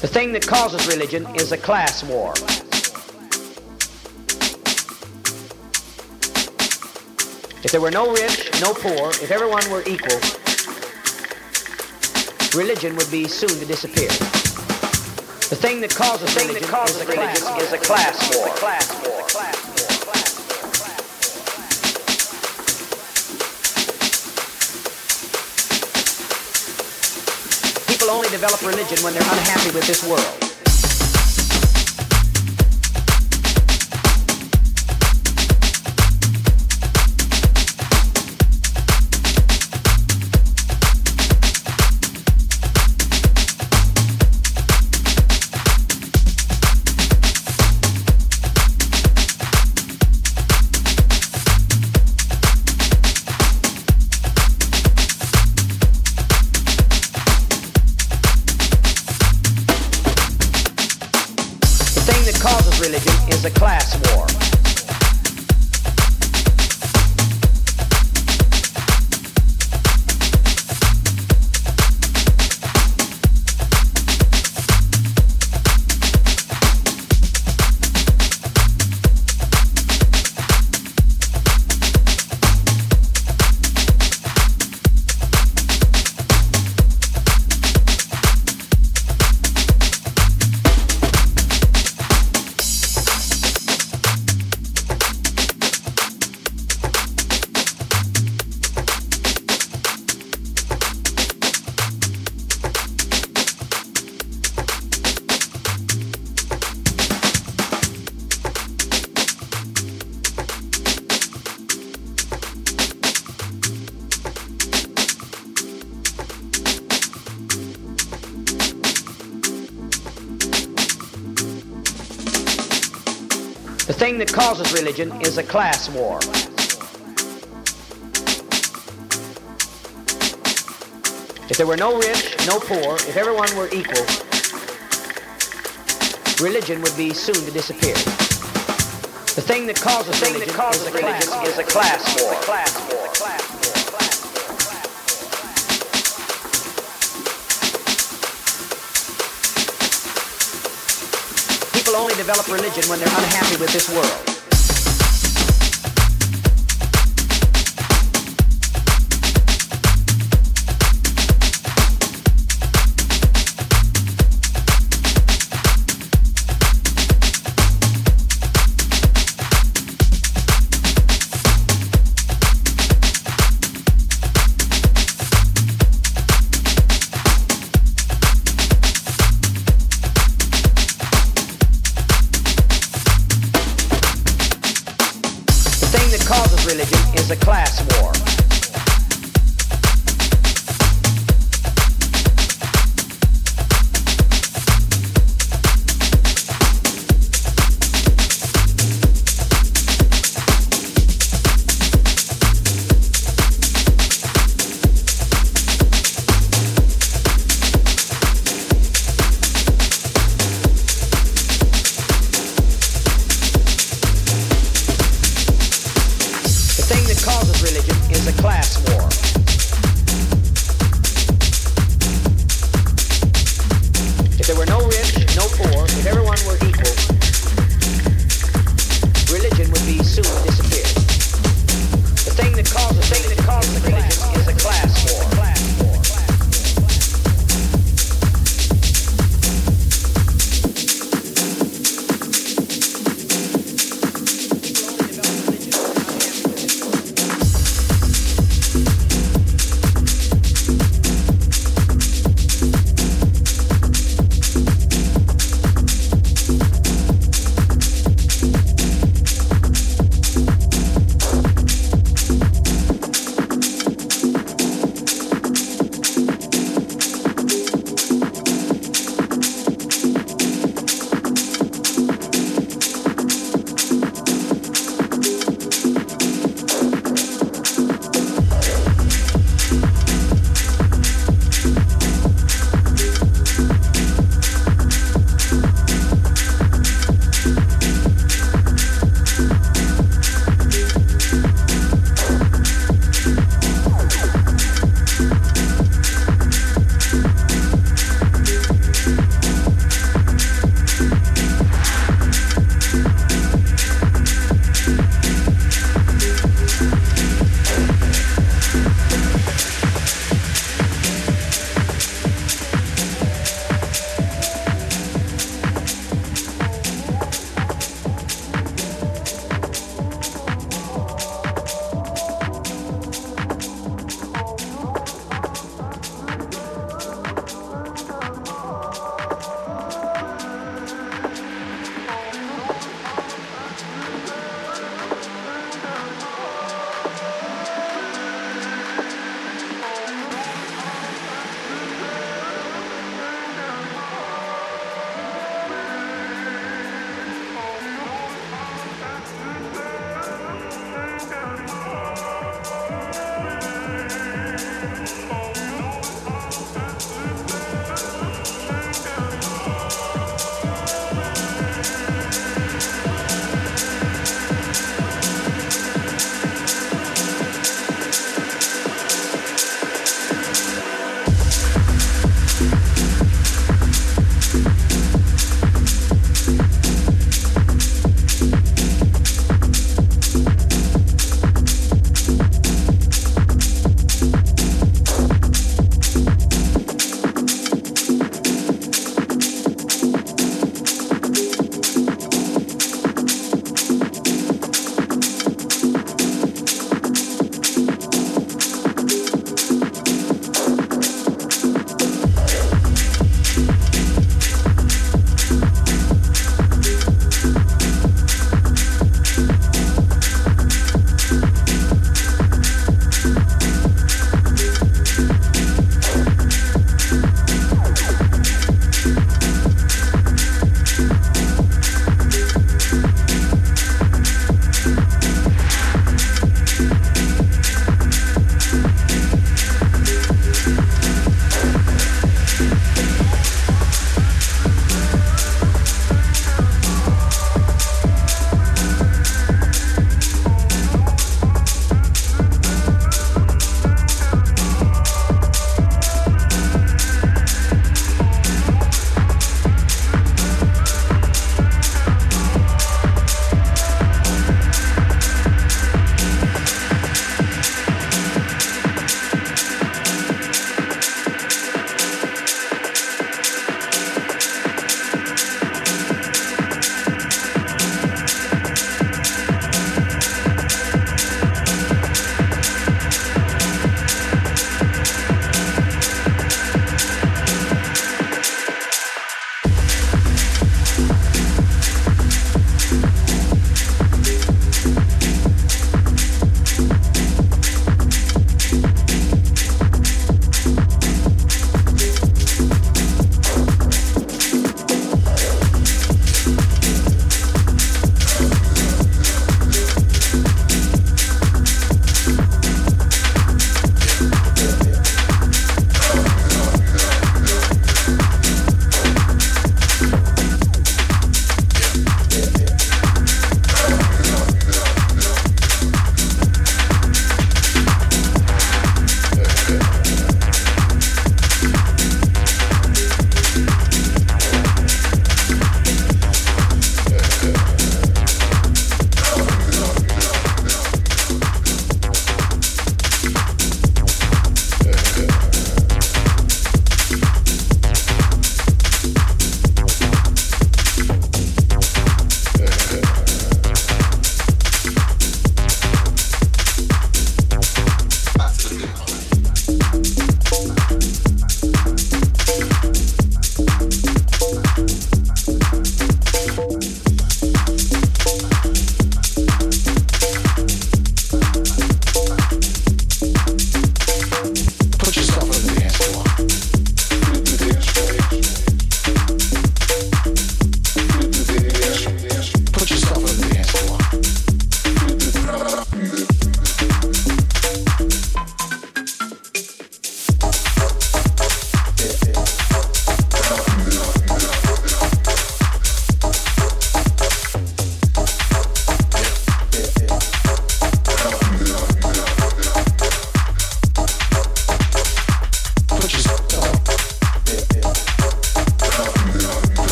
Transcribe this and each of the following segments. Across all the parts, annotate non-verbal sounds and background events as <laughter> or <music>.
The thing that causes religion is a class war. If there were no rich, no poor, if everyone were equal, religion would be soon to disappear. The thing that causes thing religion, that causes is, a religion class, is a class war. Only develop religion when they're unhappy with this world. Thing that causes religion is a class war. If there were no rich, no poor, if everyone were equal, religion would be soon to disappear. The thing that causes The thing religion, that causes is, a religion class is a class war. Only develop religion when they're unhappy with this world.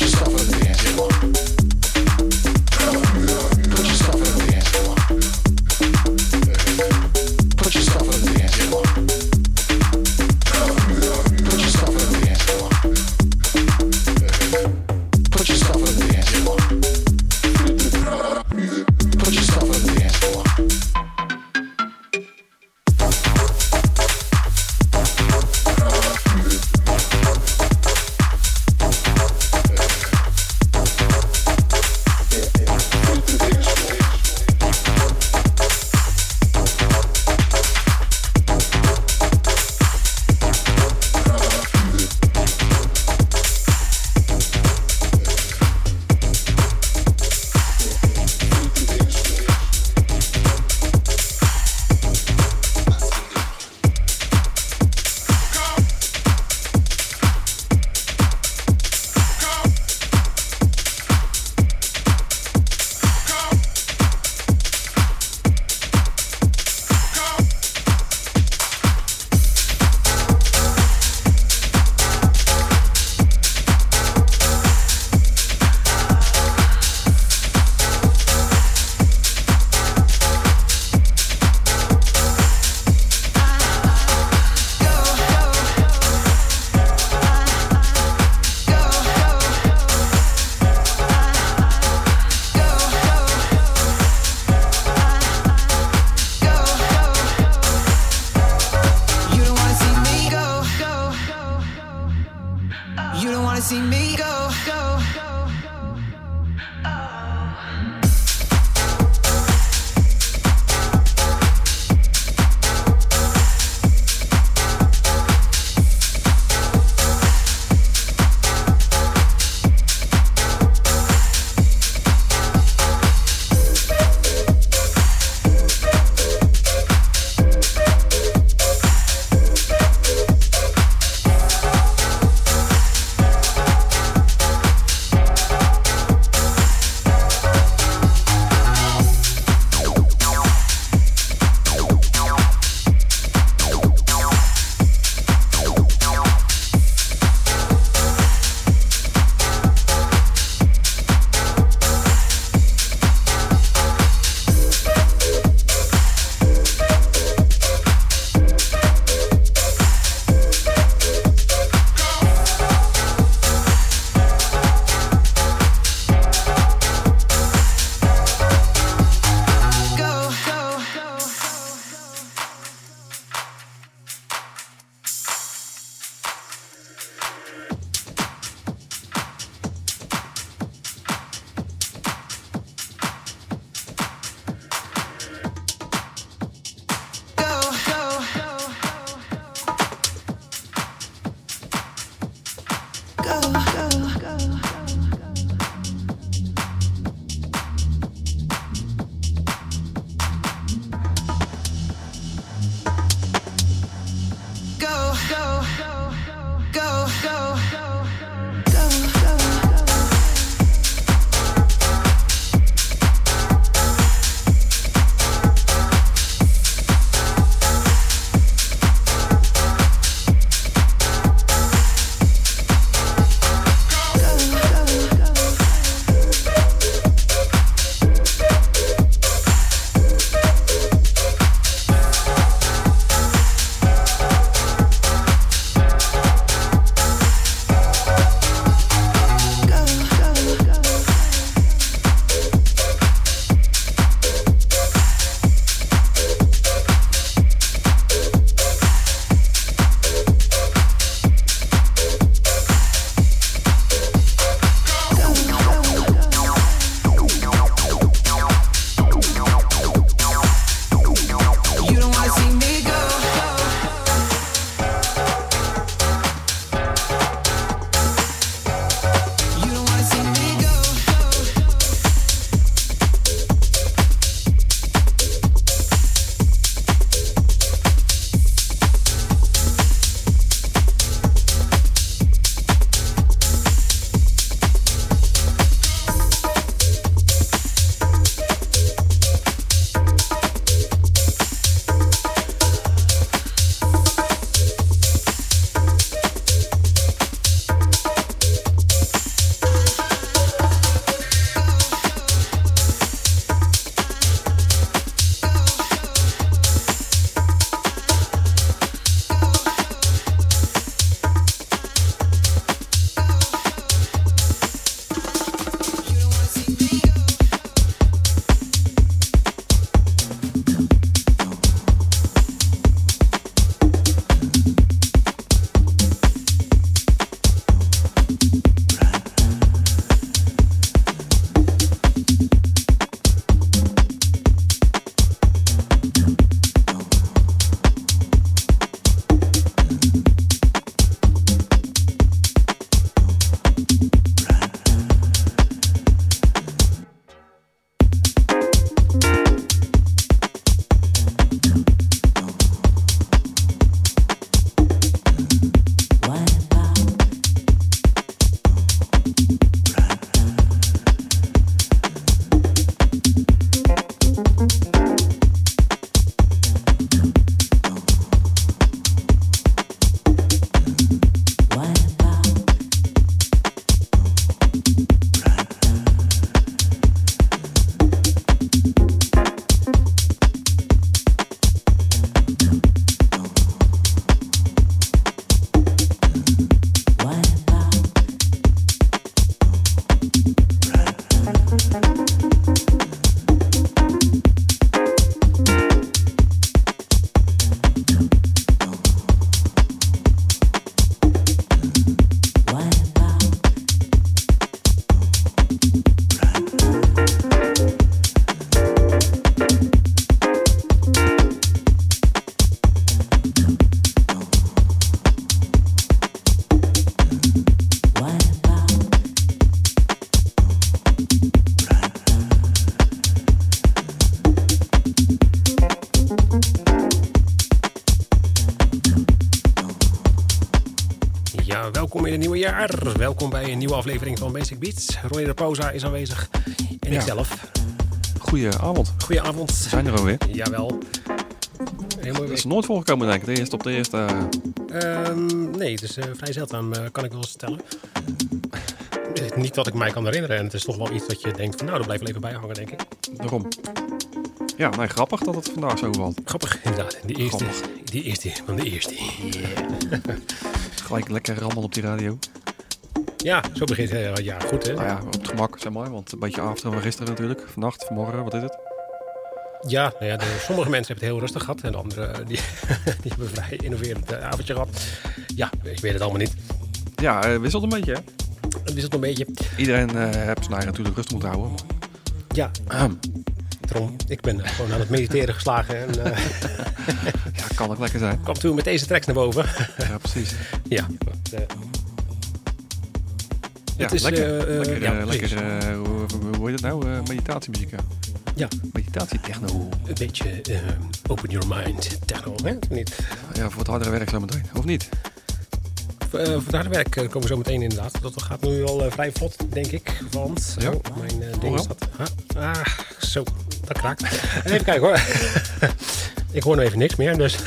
yourself nieuwjaar. Welkom bij een nieuwe aflevering van Basic Beats. Ronnie de Poza is aanwezig en ikzelf. Goedenavond. Goedenavond. We zijn er alweer. Jawel. Dat is nooit voorgekomen denk ik. De eerste op de eerste. eh, Ehm, nee, het is eh, vrij zeldzaam, eh, kan ik wel stellen. Eh, Niet dat ik mij kan herinneren. En het is toch wel iets dat je denkt van nou, dat blijft wel even bijhangen, denk ik. daarom. Ja, nee, grappig dat het vandaag zo valt. Grappig, inderdaad. Die eerste, Grappig. die eerste van de eerste. Gelijk lekker rammel op die radio. Ja, zo begint het eh, ja, goed hè. Nou ja, op het gemak, zeg maar. Want een beetje after van gisteren natuurlijk. Vannacht, vanmorgen, wat is het? Ja, nou ja de, sommige mensen hebben het heel rustig gehad. En de anderen eh, die, <laughs> die hebben een vrij innoverend eh, avondje gehad. Ja, ik weet het allemaal niet. Ja, eh, wisselt een beetje hè. Het is het een beetje. Iedereen heeft zijn eigen natuurlijk rust moeten houden. Ja. Daarom. Ik ben gewoon aan het mediteren geslagen. En eh <laughs> ja, kan ook lekker zijn. kwam toen met deze tracks naar boven. Ja, precies. <laughs> ja. eh, Ja, Het is, lekker. eh, lekker, ja, lekker hoe, hoe- hoe heet het nou? Eh, meditatiemuziek. ja. ja, Meditatietechno. een beetje open your mind. Techno, hè? Of Niet. Ja, voor het hardere werk zo meteen. Of niet? Voor het harde werk komen we zo meteen inderdaad. Dat gaat nu al vrij vlot, denk ik. Want Ja. oh, mijn ding wel. staat... Ah, ah, zo, dat kraakt. <laughs> Even kijken hoor. <laughs> ik hoor nu even niks meer, dus... <laughs>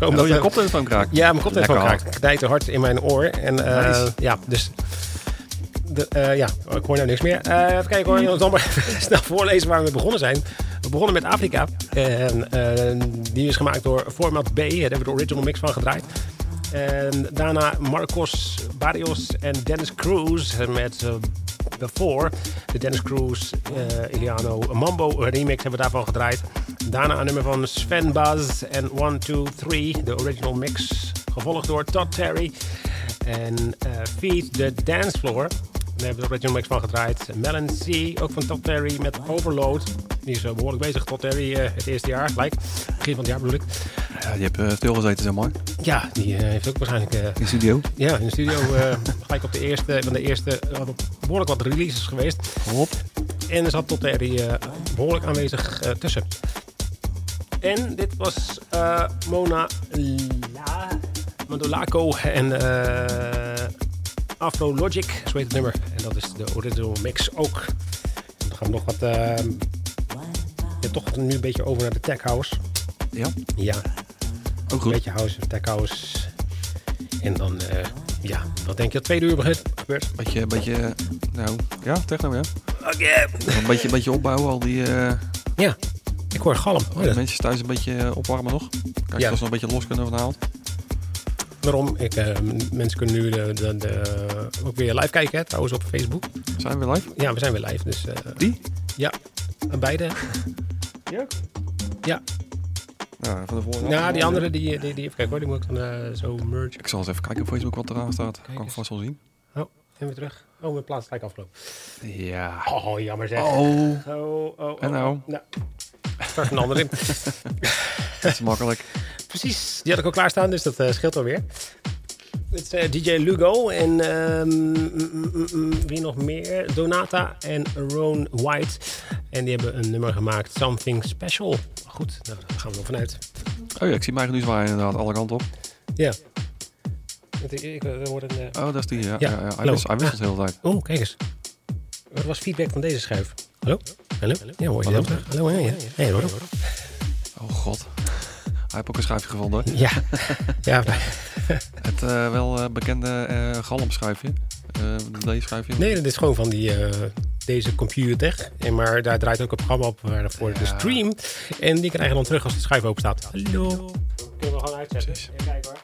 Oh, je koptelefoon kraakt. Ja, mijn koptelefoon kraakt. Knijt te hard in mijn oor. En eh, Nice. ja, dus... De, eh, ja, ik hoor nou niks meer. Eh, even kijken hoor, ik zal maar even snel voorlezen waar we begonnen zijn. We begonnen met Afrika. En eh, die is gemaakt door Format B. Daar hebben we de original mix van gedraaid. En daarna Marcos Barrios en Dennis Cruz met eh, Before. De Dennis Cruz, eh Iliano Mambo remix hebben we daarvan gedraaid. Daarna een nummer van Sven Baz en 1, 2, 3, de original mix. Gevolgd door Todd Terry en eh Feed the Dance Floor. Daar hebben we de original mix van gedraaid. Melon C, ook van Todd Terry met Overload. Die is eh, behoorlijk bezig, Todd Terry, het eerste jaar gelijk. Begin van het jaar bedoel ik. Ja, die hebt uh, stilgezeten, zeg maar. Ja, die eh, heeft ook waarschijnlijk eh, In de studio. ja, in de studio eh, <laughs> gelijk op de eerste, van de eerste, er behoorlijk wat releases geweest. Hop. En er zat tot eh behoorlijk aanwezig eh, tussen. En dit was eh, Mona La, Mandolaco en eh Afro Logic, zo heet het nummer. En dat is de original mix ook. En dan gaan we nog wat, eh, ja, toch nu een beetje over naar de tech house. Ja, Ja, ook een beetje house, tech house. En dan, eh, ja, wat denk je dat tweede uur begint? gebeurt? Beetje, beetje, nou, ja, techno, ja. Oké. Een beetje, beetje opbouwen, al die uh, Ja, ik hoor galm. Oh, dat- mensen thuis een beetje eh, opwarmen nog. Kijk, Ja. als ze nog een beetje los kunnen vanavond. Daarom, ik, eh, mensen kunnen nu de, de, de- ook weer live kijken, hè, trouwens, op Facebook. Zijn we live? Ja, we zijn weer live, dus eh, Die? ja, beide. Ja. Ja, Ja, van de vorige nou, die andere, die, die, die, even kijken hoor, die moet ik dan eh, zo merge. Ik zal eens even kijken op Facebook wat eraan staat. Kijk kan ik vast wel zien. Oh, en weer terug. Oh, mijn plaats gelijk afgelopen. Ja. Oh, jammer zeg. Oh, Oh, oh, oh. En nou? oh. Nou, start een ander in. <laughs> dat is makkelijk. Precies, die had ik al klaarstaan, dus dat eh, scheelt alweer. Het is eh, DJ Lugo en ehm, mm, mm, mm, wie nog meer? Donata en Ron White. En die hebben een nummer gemaakt, Something Special. Goed, nou, daar gaan we wel vanuit. Oh ja, ik zie mij nu zwaaien inderdaad, alle kanten op. Ja. Ik, een, eh, Oh, dat is die, ja. Ja, ja, ja. Hij, wist, hij het de hele tijd. Oh, kijk eens. Wat was feedback van deze schuif? Hallo? Hallo? Ja, hoor je Hallo? dat terug? Hallo, ja, ja. Hey, hoor. Oh god. Hij heeft ook een schuifje gevonden. Ja, <laughs> ja, Het eh, wel eh, bekende eh galmschuifje. Eh nee, dat is gewoon van die, eh, deze computer. En maar daar draait ook een programma op voor de stream. En die krijgen dan terug als de schuif open staat. Hallo. Kunnen we gewoon uitzetten. Precies. Even kijken hoor.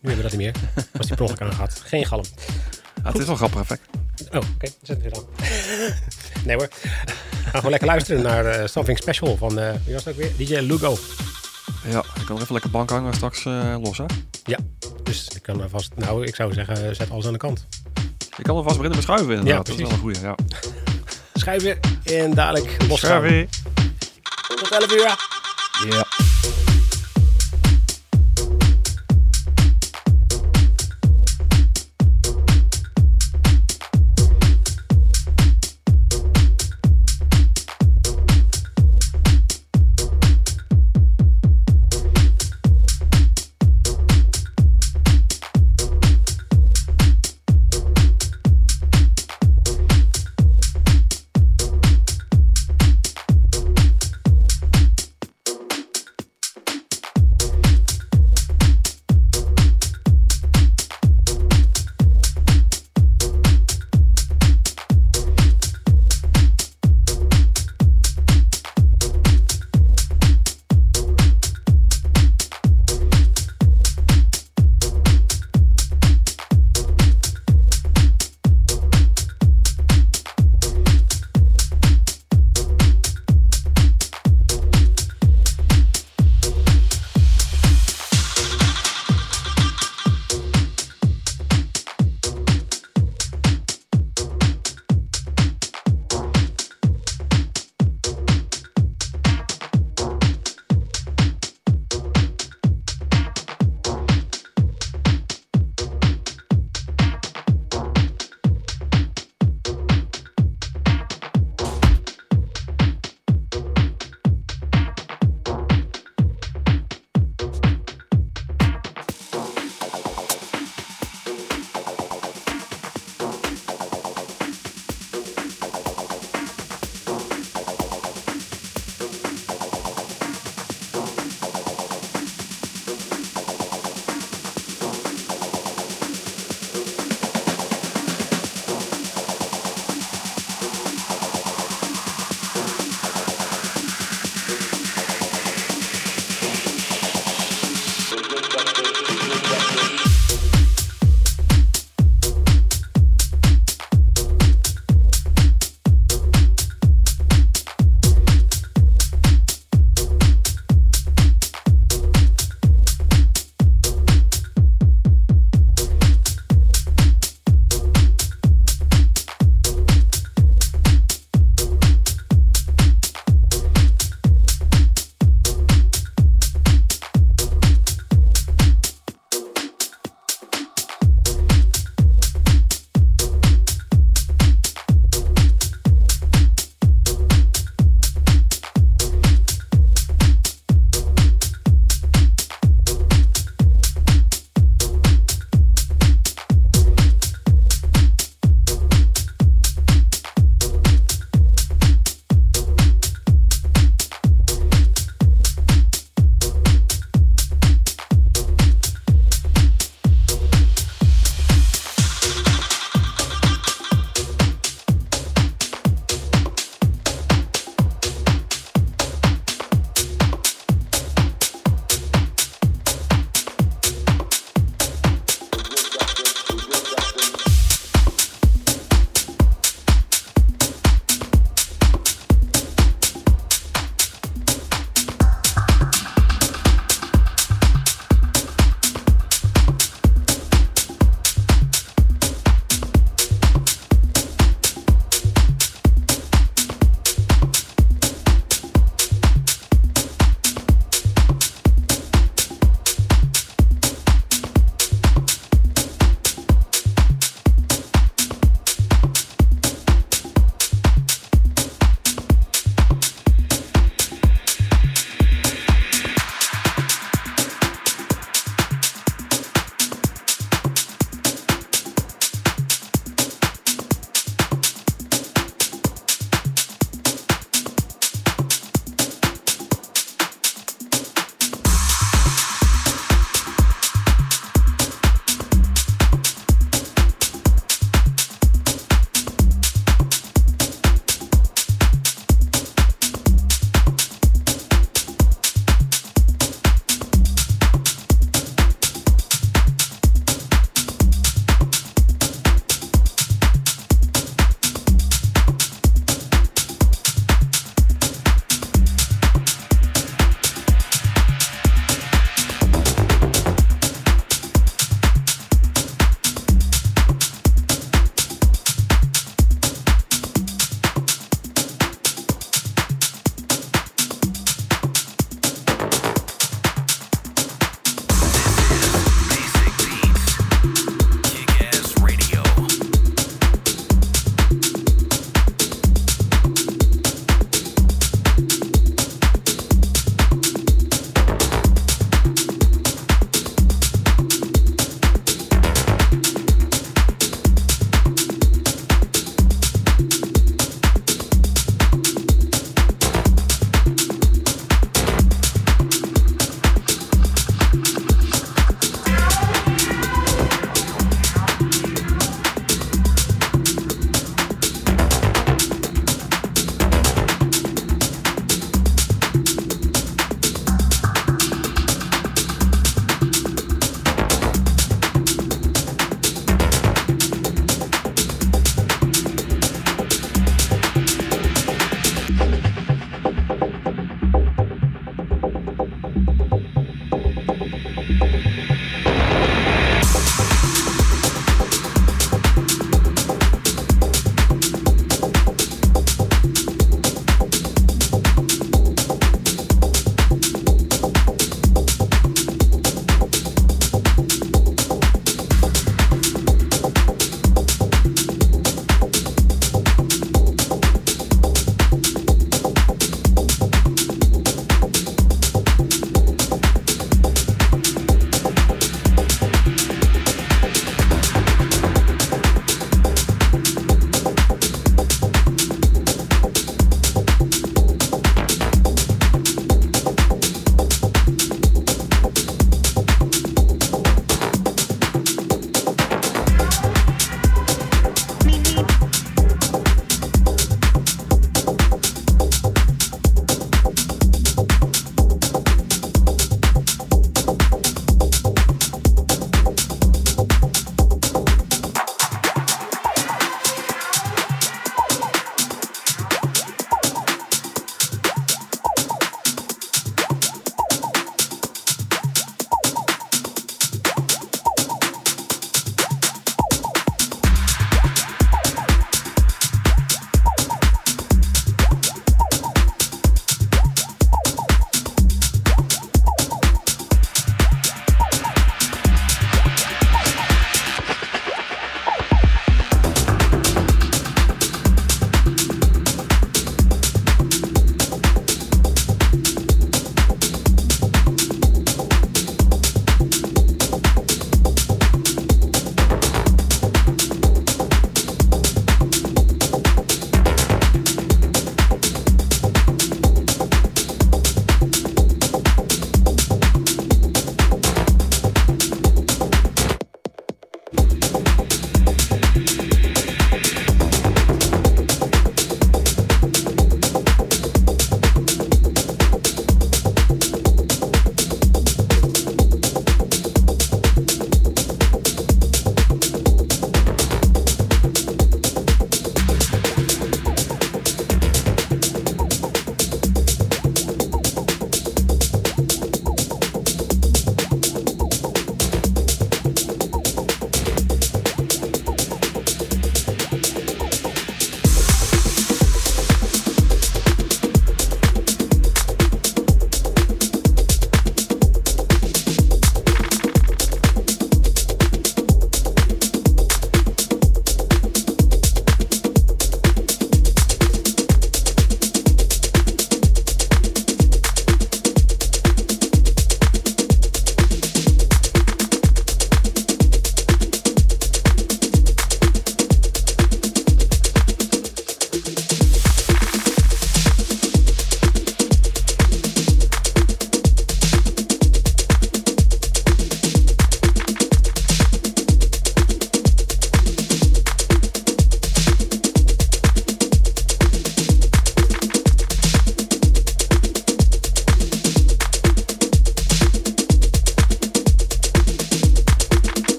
Nu hebben we dat niet meer. Was die per ongeluk aangehad. Geen galm. Ah, het is wel een grappig effect. Oh, oké. Zet het weer aan. nee hoor. We gaan gewoon lekker luisteren naar eh, Something Special van, eh wie was dat ook weer? DJ Lugo. Ja, ik kan nog even lekker bank hangen straks eh, los, hè? Ja, dus ik kan er vast, nou ik zou zeggen, zet alles aan de kant. Je kan er vast beginnen met schuiven inderdaad. Ja, dat is wel een goeie, ja. <laughs> Schuiven en dadelijk los. Schuiven. Tot 11 uur. Ja.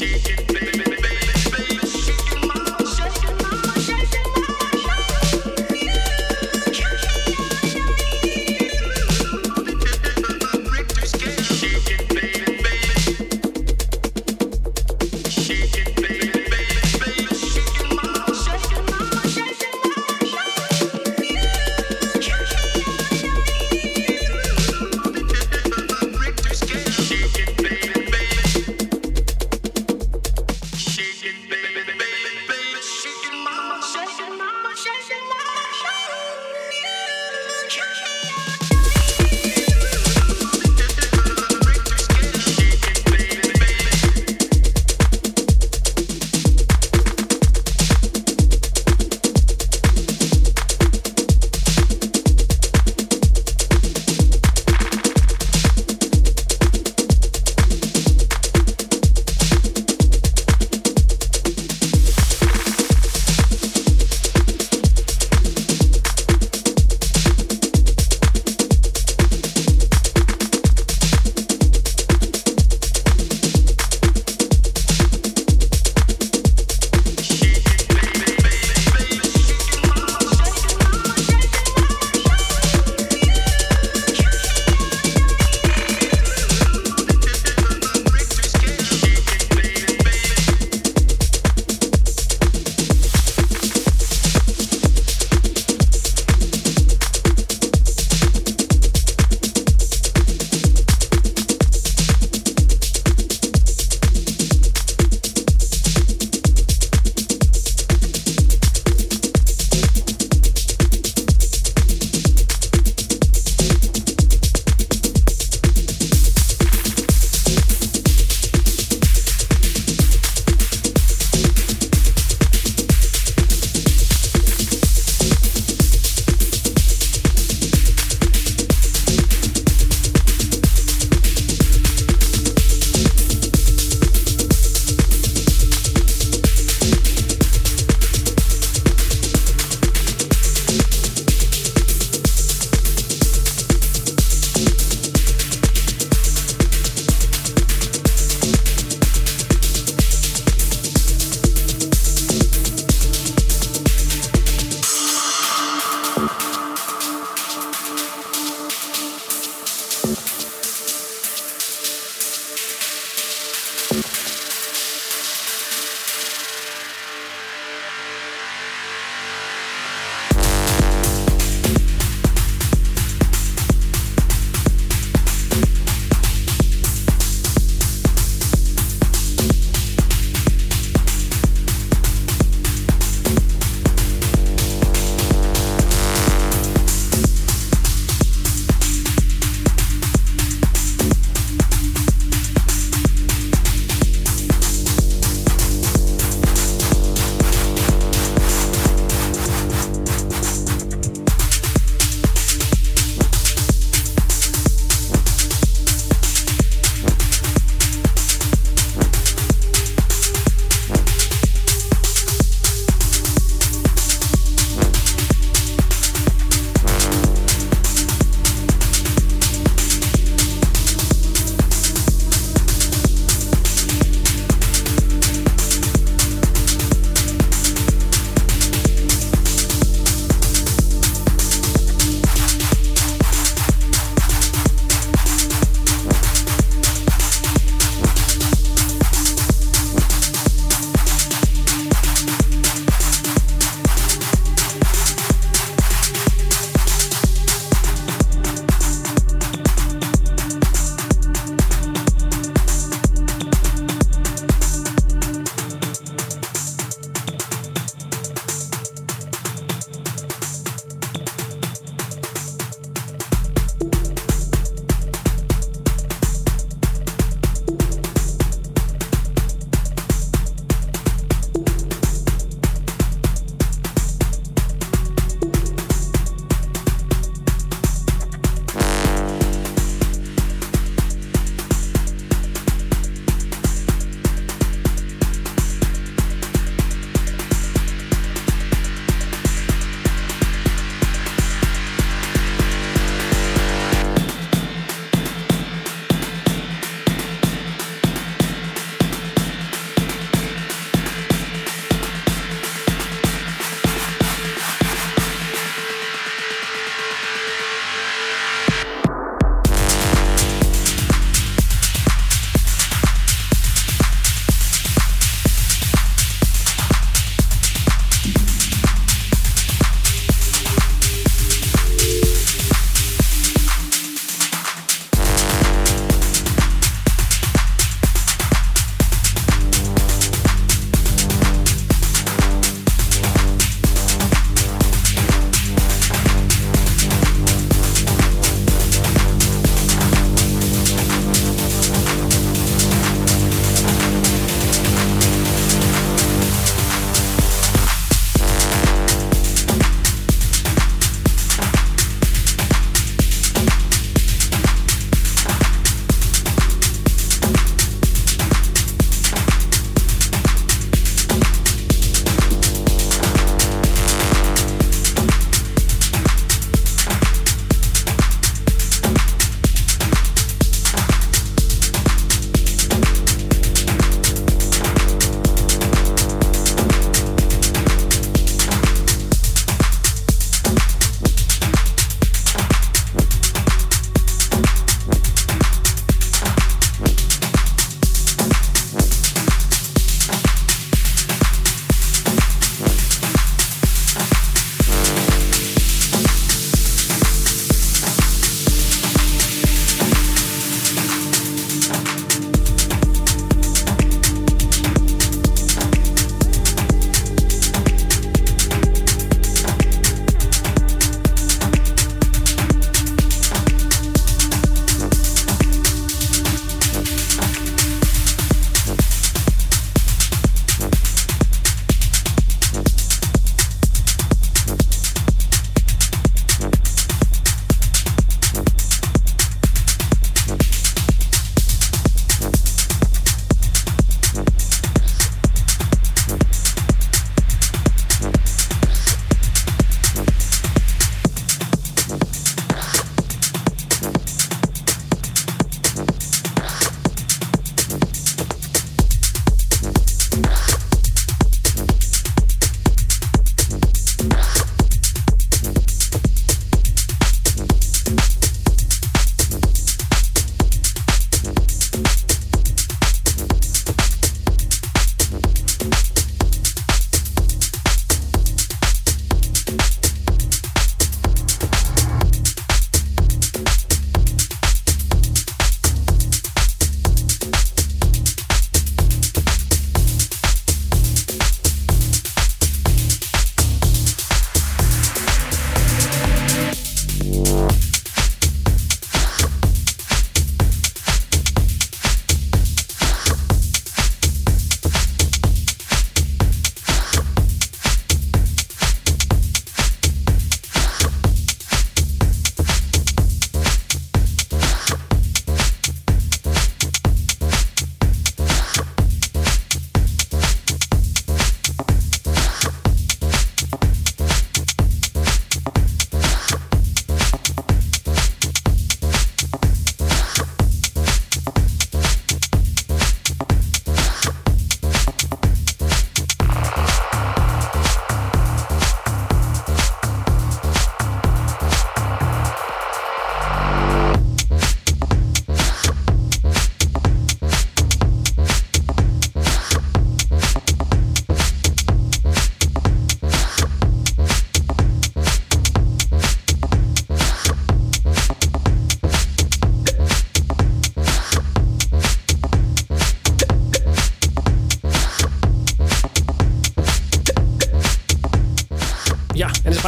shaking.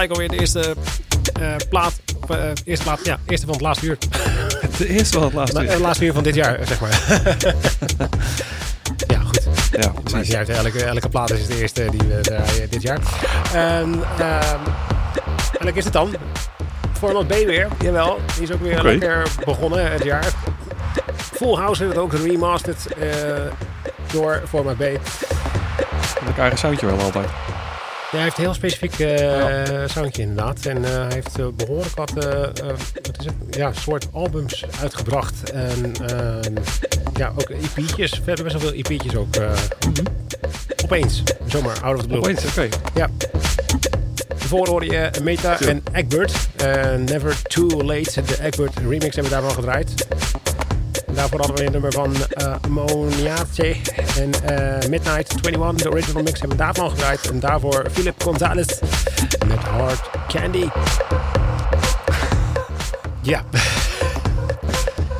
Gelijk alweer de eerste eh, plaat. Eh, eerste plaat, ja, eerste van het laatste uur. <laughs> De eerste van het laatste. Uur. het laatste uur van dit jaar, zeg maar. <laughs> ja, goed. Ja, precies. ja, elke, elke plaat is de eerste die we draaien dit jaar. En, ehm en leuk is het dan. Format B weer, jawel. Die is ook weer lekker begonnen het jaar. Full House heeft het ook remastered eh, door Format B. Een eigen soundje wel altijd. Ja, hij heeft een heel specifiek eh soundje inderdaad. En eh, hij heeft eh, behoorlijk wat, wat is het? Ja, soort albums uitgebracht. En ehm, ja, ook EP'tjes. Verder best wel veel EP'tjes ook. eh, Opeens, zomaar, out of the blue. Opeens, oké. Ja. Daarvoor hoorde je Meta en Egbert. Never Too Late, de Egbert remix hebben we daarvan gedraaid. En daarvoor hadden we een nummer van eh Moniace en eh, Midnight 21. De original mix hebben we daarvan gedraaid. En daarvoor Philip Gonzalez met Hard Candy. Ja,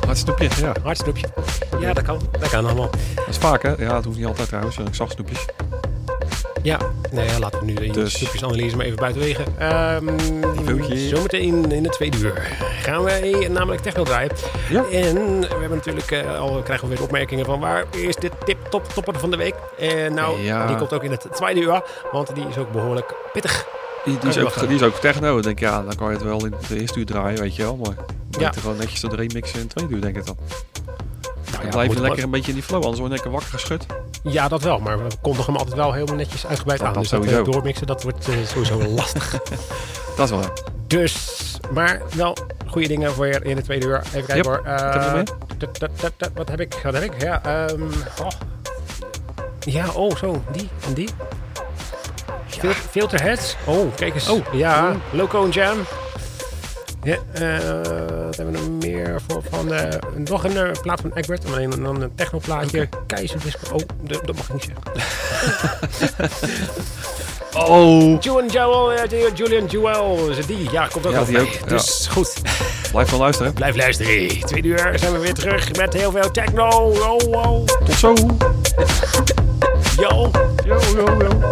Hard snoepje, ja. hard snoepje. Ja, dat kan. Dat kan allemaal. Dat is vaak, hè? Ja, dat hoeft niet altijd trouwens. Ik zag snoepjes. Ja, nee, ja, laten we nu de Dus. snoepjesanalyse maar even buitenwege. Ehm Niveautje. zometeen in het tweede uur gaan wij namelijk techno draaien. Ja. En we hebben natuurlijk eh, al krijgen we weer opmerkingen van waar is de tip top topper van de week. En nou, Ja. die komt ook in het tweede uur, want die is ook behoorlijk pittig. Die, die, is je ook, die is ook techno. Ik denk, ja, dan kan je het wel in de eerste uur draaien, weet je wel. Maar Ja. ja. gewoon netjes de remixen in het tweede uur, denk ik dan. Nou ja, blijf je lekker een beetje in die flow, anders word je lekker wakker geschud. Ja, dat wel, maar we kondigen hem altijd wel helemaal netjes uitgebreid Dat- aan. dat dus dat sowieso. doormixen, dat wordt eh, sowieso lastig. <laughs> Dat is wel. ja. Dus, maar wel goede dingen voor je in de tweede uur. Even kijken Yep. hoor. Eh, Wat heb ik? Wat heb ik? Ja, ehm, oh. ja, oh, zo. Die en die. Fil- Filterheads. Oh, kijk eens. Oh. Ja, Loco Jam. Ja, eh, wat hebben we nog meer voor van eh, nog een eh, plaat van Egbert, maar een, dan een technoplaatje. Keizerdisco. Oh, dat, mag ik niet zeggen. <laughs> Oh! Julian Joel, eh, Julian Joel, is het die? Ja, komt ook Ja, die ook, ja. Dus goed. Blijf van luisteren. Blijf luisteren. Tweede uur zijn we weer terug met heel veel techno. Oh, oh. Tot zo! Yo. Yo, yo, yo.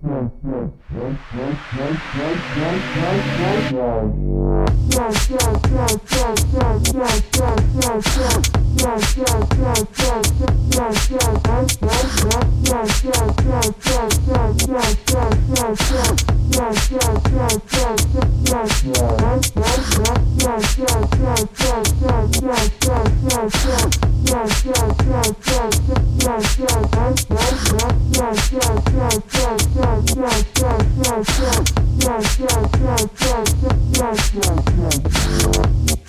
Yeah. 下下下下下下下下下下下下下下